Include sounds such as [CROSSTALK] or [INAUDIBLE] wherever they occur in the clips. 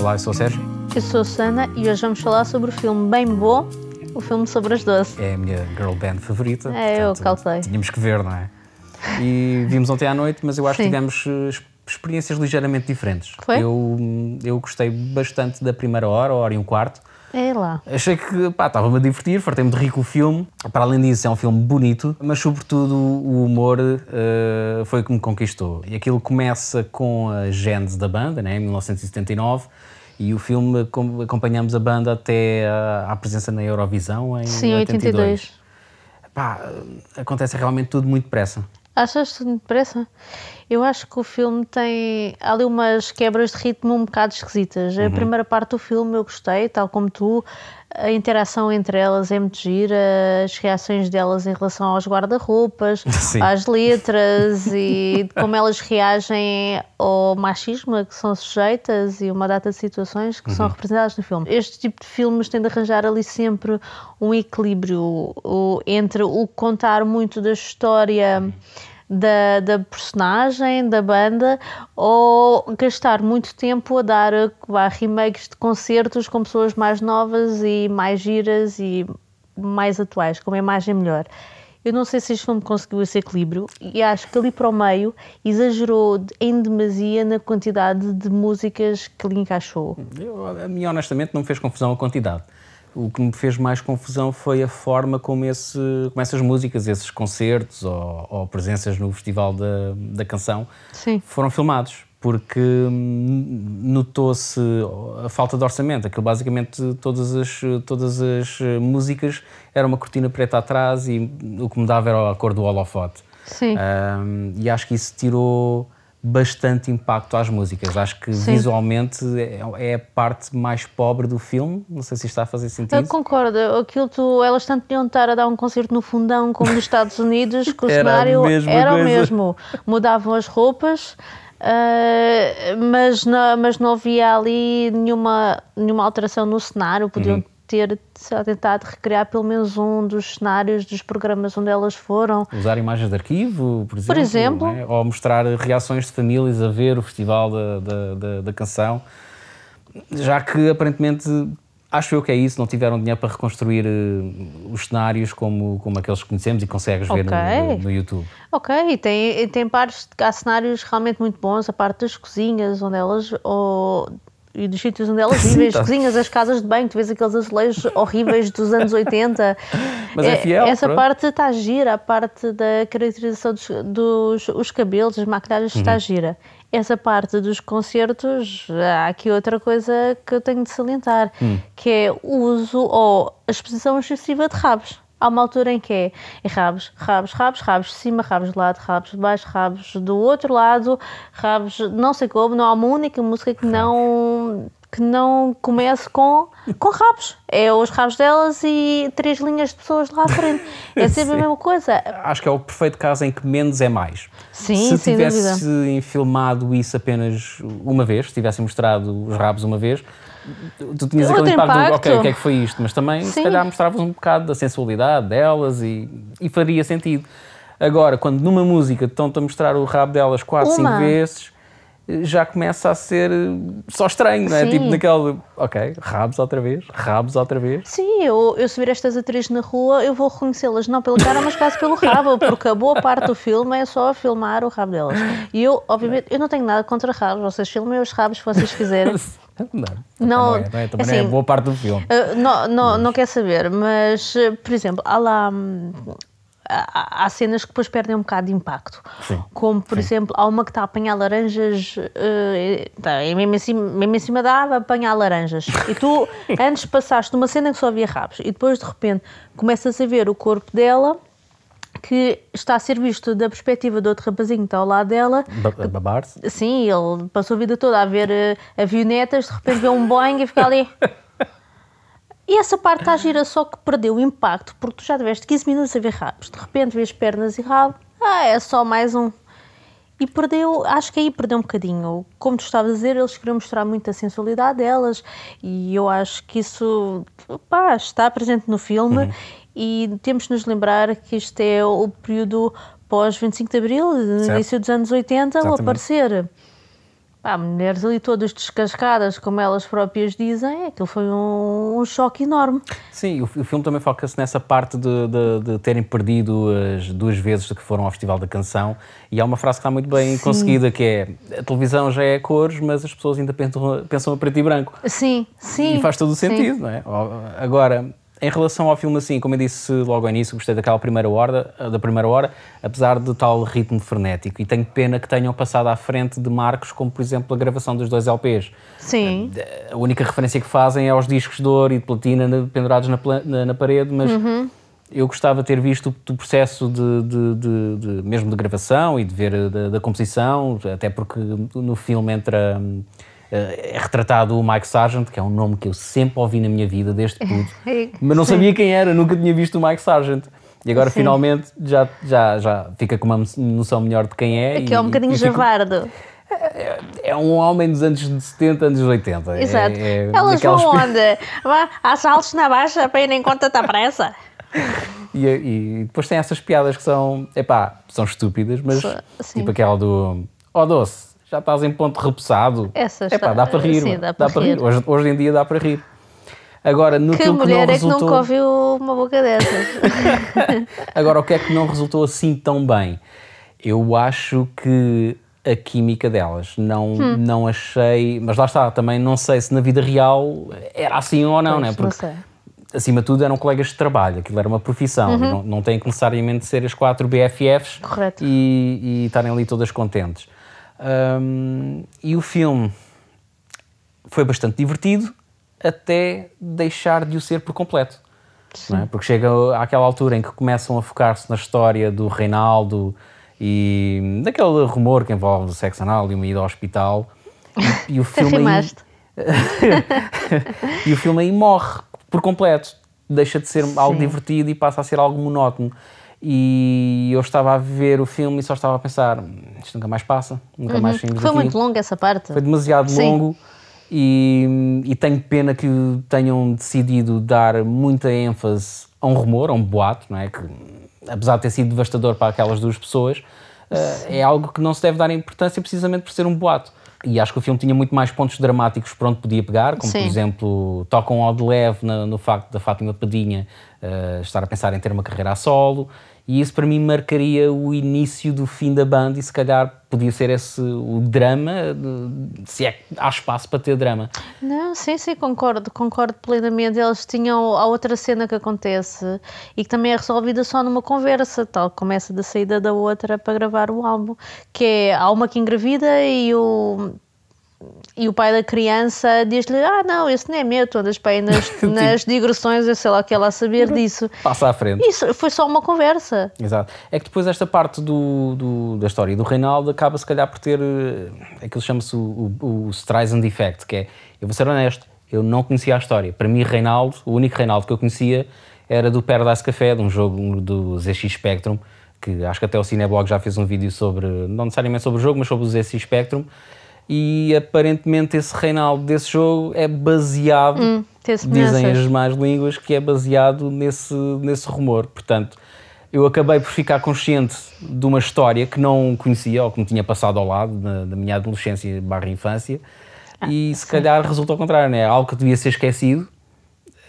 Olá, eu sou o Sérgio. Eu sou a Sana e hoje vamos falar sobre o filme Bem Bom, o filme sobre as doces. É a minha girl band favorita. É, eu calculei. Tínhamos que ver, não é? E vimos ontem à noite, mas eu acho Sim. que tivemos eh, experiências ligeiramente diferentes. Foi? Eu, eu gostei bastante da primeira hora, hora e um quarto. É lá. Achei que pá, estava-me a divertir, fartei-me de rir com o filme. Para além disso, é um filme bonito, mas sobretudo o humor eh, foi o que me conquistou. E aquilo começa com a gênese da banda, né, em 1979, e o filme com- acompanhamos a banda até à, à presença na Eurovisão em Sim, 82. 82. Pá, acontece realmente tudo muito depressa. Achas tudo depressa? Eu acho que o filme tem ali umas quebras de ritmo um bocado esquisitas. Uhum. A primeira parte do filme eu gostei, tal como tu. A interação entre elas é muito gira, as reações delas em relação aos guarda-roupas, [LAUGHS] às letras e como elas reagem ao machismo a que são sujeitas e uma data de situações que são representadas no filme. Este tipo de filmes tem de arranjar ali sempre um equilíbrio entre o contar muito da história da, da personagem, da banda, ou gastar muito tempo a dar vá, remakes de concertos com pessoas mais novas e mais giras e mais atuais, com uma imagem melhor. Eu não sei se este filme conseguiu esse equilíbrio e acho que ali para o meio exagerou em demasia na quantidade de músicas que lhe encaixou. Eu, a mim, honestamente, não me fez confusão a quantidade. O que me fez mais confusão foi a forma como, esse, como essas músicas, esses concertos ou, ou presenças no Festival da, da Canção Sim. foram filmados. Porque hum, notou-se a falta de orçamento. Aquilo, basicamente, todas as, todas as eh, músicas eram uma cortina preta atrás e o que me dava era a cor do holofote. Sim. Um, e acho que isso tirou bastante impacto às músicas. Acho que Sim. visualmente é, é a parte mais pobre do filme. Não sei se está a fazer Eu sentido. concordo, aquilo tu, elas tanto podiam estar a dar um concerto no fundão como nos Estados Unidos, que o Era cenário era o coisa. mesmo. Mudavam as roupas, ah, mas, não, mas não havia ali nenhuma, nenhuma alteração no cenário. Podiam Uhum. Ter tentado recriar pelo menos um dos cenários dos programas onde elas foram. Usar imagens de arquivo, por exemplo. exemplo. não é? Ou mostrar reações de famílias a ver o festival da, da, da- da canção. Já que aparentemente, acho eu que é isso, não tiveram dinheiro para reconstruir eh, os cenários como, como aqueles que conhecemos e consegues ver no, no- no YouTube. Ok, e tem, tem partes, há cenários realmente muito bons, a parte das cozinhas, onde elas, ou, e dos sítios onde elas vivem, as tá. cozinhas, as casas de banho, tu vês aqueles azulejos horríveis dos anos 80. [LAUGHS] Mas é fiel, Essa pronto. parte está gira, a parte da caracterização dos, dos os cabelos, as maquilhagens está Uhum. gira. Essa parte dos concertos, há aqui outra coisa que eu tenho de salientar, Hum. que é o uso ou a exposição excessiva de rabos. Há uma altura em que é, é rabos, rabos, rabos, rabos de cima, rabos de lado, rabos de baixo, rabos do outro lado, rabos não sei como, não há uma única música que não que não comece com, com rabos. É os rabos delas e três linhas de pessoas lá à frente. É [LAUGHS] sempre a mesma coisa. Acho que é o perfeito caso em que menos é mais. Sim, se tivesse filmado isso apenas uma vez, se tivesse mostrado os rabos uma vez, tu tinhas aquele impacto, de, impacto. ok, o que é que foi isto? Mas também, se Sim. calhar, mostravas um bocado da sensualidade delas e, e faria sentido. Agora, quando numa música estão-te a mostrar o rabo delas quatro, Uma. cinco vezes, já começa a ser eh, só estranho, não é? Sim. Tipo naquele, ok, rabos outra vez, rabos outra vez. Sim, eu, eu se vir estas atrizes na rua, eu vou reconhecê-las não pela cara, mas quase pelo rabo, porque a boa parte do filme é só filmar o rabo delas. E eu, obviamente, eu não tenho nada contra rabos, vocês filmem os rabos se vocês quiserem. [LAUGHS] Não, Não, é, não é, também não é assim, boa parte do filme. Uh, não, não, não quer saber, mas, uh, por exemplo, há lá. hum, Há, há cenas que depois perdem um bocado de impacto. Sim, Como, por exemplo, há uma que está a apanhar laranjas, uh, tá, é mesmo, em cima, mesmo em cima da árvore a apanhar laranjas. E tu, [LAUGHS] antes passaste numa cena que só havia rabos, e depois de repente começas a ver o corpo dela que está a ser visto da perspectiva de outro rapazinho que está ao lado dela. Ba- Babar-se. Sim, ele passou a vida toda a ver eh, avionetas, de repente vê um Boeing e fica ali. E essa parte está gira, só que perdeu o impacto, porque tu já tiveste 15 minutos a ver rabos, de repente vês pernas e rabo, ah, é só mais um. E perdeu, acho que aí perdeu um bocadinho. Como tu estavas a dizer, eles queriam mostrar muito a sensualidade delas e eu acho que isso pá, está presente no filme e temos de nos lembrar que isto é o período pós 25 de Abril, Certo. início dos anos 80, o Exatamente. aparecer Pá, mulheres ali todas descascadas, como elas próprias dizem, aquilo foi um, um choque enorme. Sim, o, o filme também foca-se nessa parte de, de, de, terem perdido as duas vezes que foram ao Festival da Canção e há uma frase que está muito bem Sim. conseguida que é a televisão já é a cores, mas as pessoas ainda pensam, pensam a preto e branco. Sim, sim. E faz todo o sentido, sim. não é? Agora, em relação ao filme, assim, como eu disse logo ao início, gostei daquela primeira hora, da primeira hora, apesar de tal ritmo frenético. E tenho pena que tenham passado à frente de marcos como, por exemplo, a gravação dos dois LPs. Sim. A única referência que fazem é aos discos de ouro e de platina pendurados na, na, na parede, mas uhum. eu gostava de ter visto o processo de, de, de, de mesmo de gravação e de ver da, da composição, até porque no filme entra é retratado o Mike Sargent, que é um nome que eu sempre ouvi na minha vida, desde [LAUGHS] tudo, mas não sabia quem era, nunca tinha visto o Mike Sargent. E agora Sim. finalmente já, já, já fica com uma noção melhor de quem é. É que é um bocadinho javardo. É, é, um homem dos anos 70, anos 80. Exato. É, é Elas vão onde? Há saltos na baixa para ir em conta da pressa. [LAUGHS] E, e, depois tem essas piadas que são, epá, são estúpidas, mas Sim. tipo aquela do, ó oh, doce, já estás em ponto repousado. Essa é pá, dá para rir. Sim, dá, para, dá para rir. rir. Hoje, hoje em dia dá para rir. Agora, no que, que mulher que é resultou... que nunca ouviu uma boca dessas? [LAUGHS] Agora, o que é que não resultou assim tão bem? Eu acho que a química delas. Não, hum. não achei. Mas lá está, também não sei se na vida real era assim ou não, pois, né? Porque, não acima de tudo, eram colegas de trabalho, aquilo era uma profissão. Uhum. Não, não tem que necessariamente ser as quatro BFFs Correto. E, e estarem ali todas contentes. Um, e o filme foi bastante divertido até deixar de o ser por completo. É? Porque chega àquela altura em que começam a focar-se na história do Reinaldo e daquele rumor que envolve o sexo anal e uma ida ao hospital. E, e o [LAUGHS] filme aí, [LAUGHS] e o filme aí morre por completo. Deixa de ser Sim. algo divertido e passa a ser algo monótono. E eu estava a ver o filme e só estava a pensar: isto nunca mais passa, nunca uhum. mais saímos Foi muito longo essa parte. Foi demasiado Sim. longo e, e tenho pena que tenham decidido dar muita ênfase a um rumor, a um boato, não é? Que, apesar de ter sido devastador para aquelas duas pessoas, uh, é algo que não se deve dar importância precisamente por ser um boato. E acho que o filme tinha muito mais pontos dramáticos por onde podia pegar, como Sim. por exemplo, tocam ao de leve no, no facto da Fátima Padinha uh, estar a pensar em ter uma carreira a solo, e isso para mim marcaria o início do fim da banda e se calhar podia ser esse o drama, se é que há espaço para ter drama. Não, sim, sim, concordo, concordo plenamente. Eles tinham a outra cena que acontece e que também é resolvida só numa conversa, tal como essa da saída da outra para gravar o álbum, que é há uma que engravida e o e o pai da criança diz-lhe: Ah, não, esse não é meu, tu andas para aí nas, [LAUGHS] nas digressões, eu sei lá o que ela a saber disso. Passa à frente. Isso foi só uma conversa. Exato. É que depois esta parte do, do da história do Reinaldo acaba se calhar por ter eh, aquilo chama-se o, o, o Streisand Effect, que é, eu vou ser honesto, eu não conhecia a história. Para mim, Reinaldo, o único Reinaldo que eu conhecia era do Paradise Café, de um jogo do ZX Spectrum, que acho que até o Cineblog já fez um vídeo sobre, não necessariamente sobre o jogo, mas sobre o ZX Spectrum e aparentemente esse Reinaldo desse jogo é baseado, hum, dizem as más línguas, que é baseado nesse, nesse rumor. Portanto, eu acabei por ficar consciente de uma história que não conhecia ou que me tinha passado ao lado na, na minha adolescência barra infância ah, e se sim. calhar resulta ao contrário, né? algo que devia ser esquecido,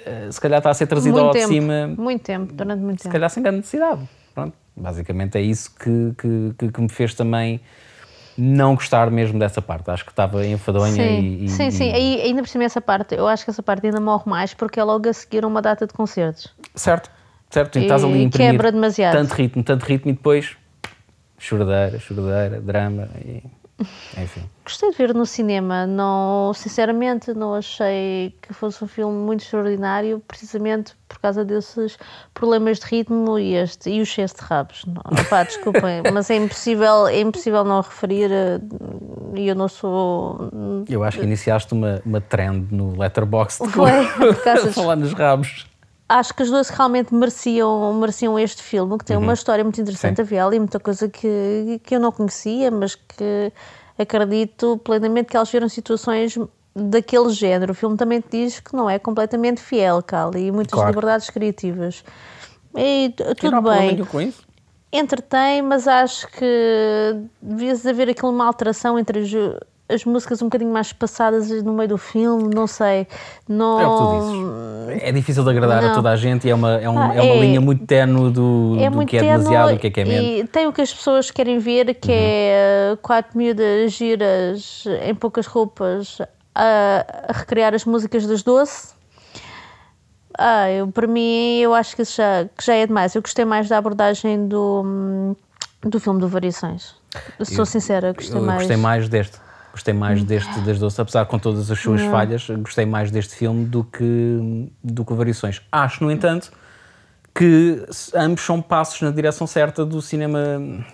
eh, se calhar está a ser trazido muito ao tempo, de cima. Muito tempo, durante muito se tempo. Se calhar sem grande necessidade. Pronto, basicamente é isso que, que, que me fez também não gostar mesmo dessa parte. Acho que estava enfadonha sim, e, e. Sim, e, sim. Aí, ainda por cima, essa parte, eu acho que essa parte ainda morre mais porque é logo a seguir uma data de concertos. Certo, certo. E, estás ali a quebra demasiado. Tanto ritmo, tanto ritmo e depois choradeira, choradeira, drama e enfim. Gostei de ver no cinema, não, sinceramente não achei que fosse um filme muito extraordinário, precisamente por causa desses problemas de ritmo e, este, e o excesso de rabos. Não, opá, [LAUGHS] desculpem, mas é impossível, é impossível não referir eh, e eu não sou... Eu acho que iniciaste uma, uma trend no Letterboxd Foi, por [LAUGHS] causa de falar nos rabos acho que as duas realmente mereciam, mereciam este filme, que tem uhum. uma história muito interessante Sim. a ver e muita coisa que, que eu não conhecia, mas que acredito plenamente que elas viram situações daquele género. O filme também diz que não é completamente fiel, Cali, e muitas claro. liberdades criativas. E tudo bem. Com isso? Entretém, mas acho que devia haver aquela uma alteração entre as, as músicas um bocadinho mais passadas no meio do filme, não sei. Não... É o que tu dizes. É difícil de agradar Não. a toda a gente e é uma, é um- Ah, é uma é- linha muito tenue do, é do que é demasiado e o que é que é menos. E tem o que as pessoas querem ver, que Uhum. é quatro miúdas giras em poucas roupas a, a recriar as músicas das Doce. Ah, eu, para mim, eu acho que isso já, que já é demais. Eu gostei mais da abordagem do, do filme do Variações. Eu sou sincera, gostei Eu mais. gostei mais deste. Gostei mais deste das doces, apesar com todas as suas falhas, gostei mais deste filme do que, do que Variações. Acho, no entanto, que ambos são passos na direção certa do cinema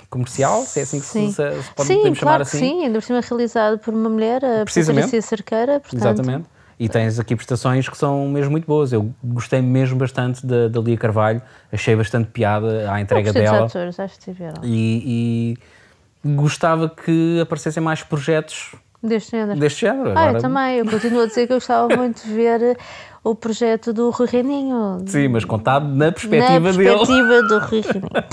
comercial, se é assim que se, Sim, se, se pode sim podemos chamar claro assim. sim. Ainda por cima realizado por uma mulher, a. Patrícia Cerqueira. Portanto, Exatamente. E tens aqui prestações que são mesmo muito boas. Eu gostei mesmo bastante da, da Lia Carvalho, achei bastante piada à Eu entrega dela. atores, acho que tiveram. E, e gostava que aparecessem mais projetos Deste género. deste género. Ah, Agora, eu também. Eu continuo a dizer que eu gostava [LAUGHS] muito de ver o projeto do Rui Reininho. Sim, mas contado na perspectiva, na dele. perspectiva do Rui Reininho. [LAUGHS]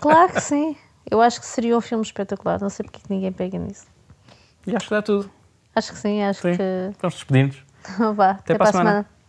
Claro que sim. Eu acho que seria um filme espetacular. Não sei porque que ninguém pega nisso. E acho que dá tudo. Acho que sim, acho Sim. que. Vamos despedir-nos. Vá, até, para a semana. semana.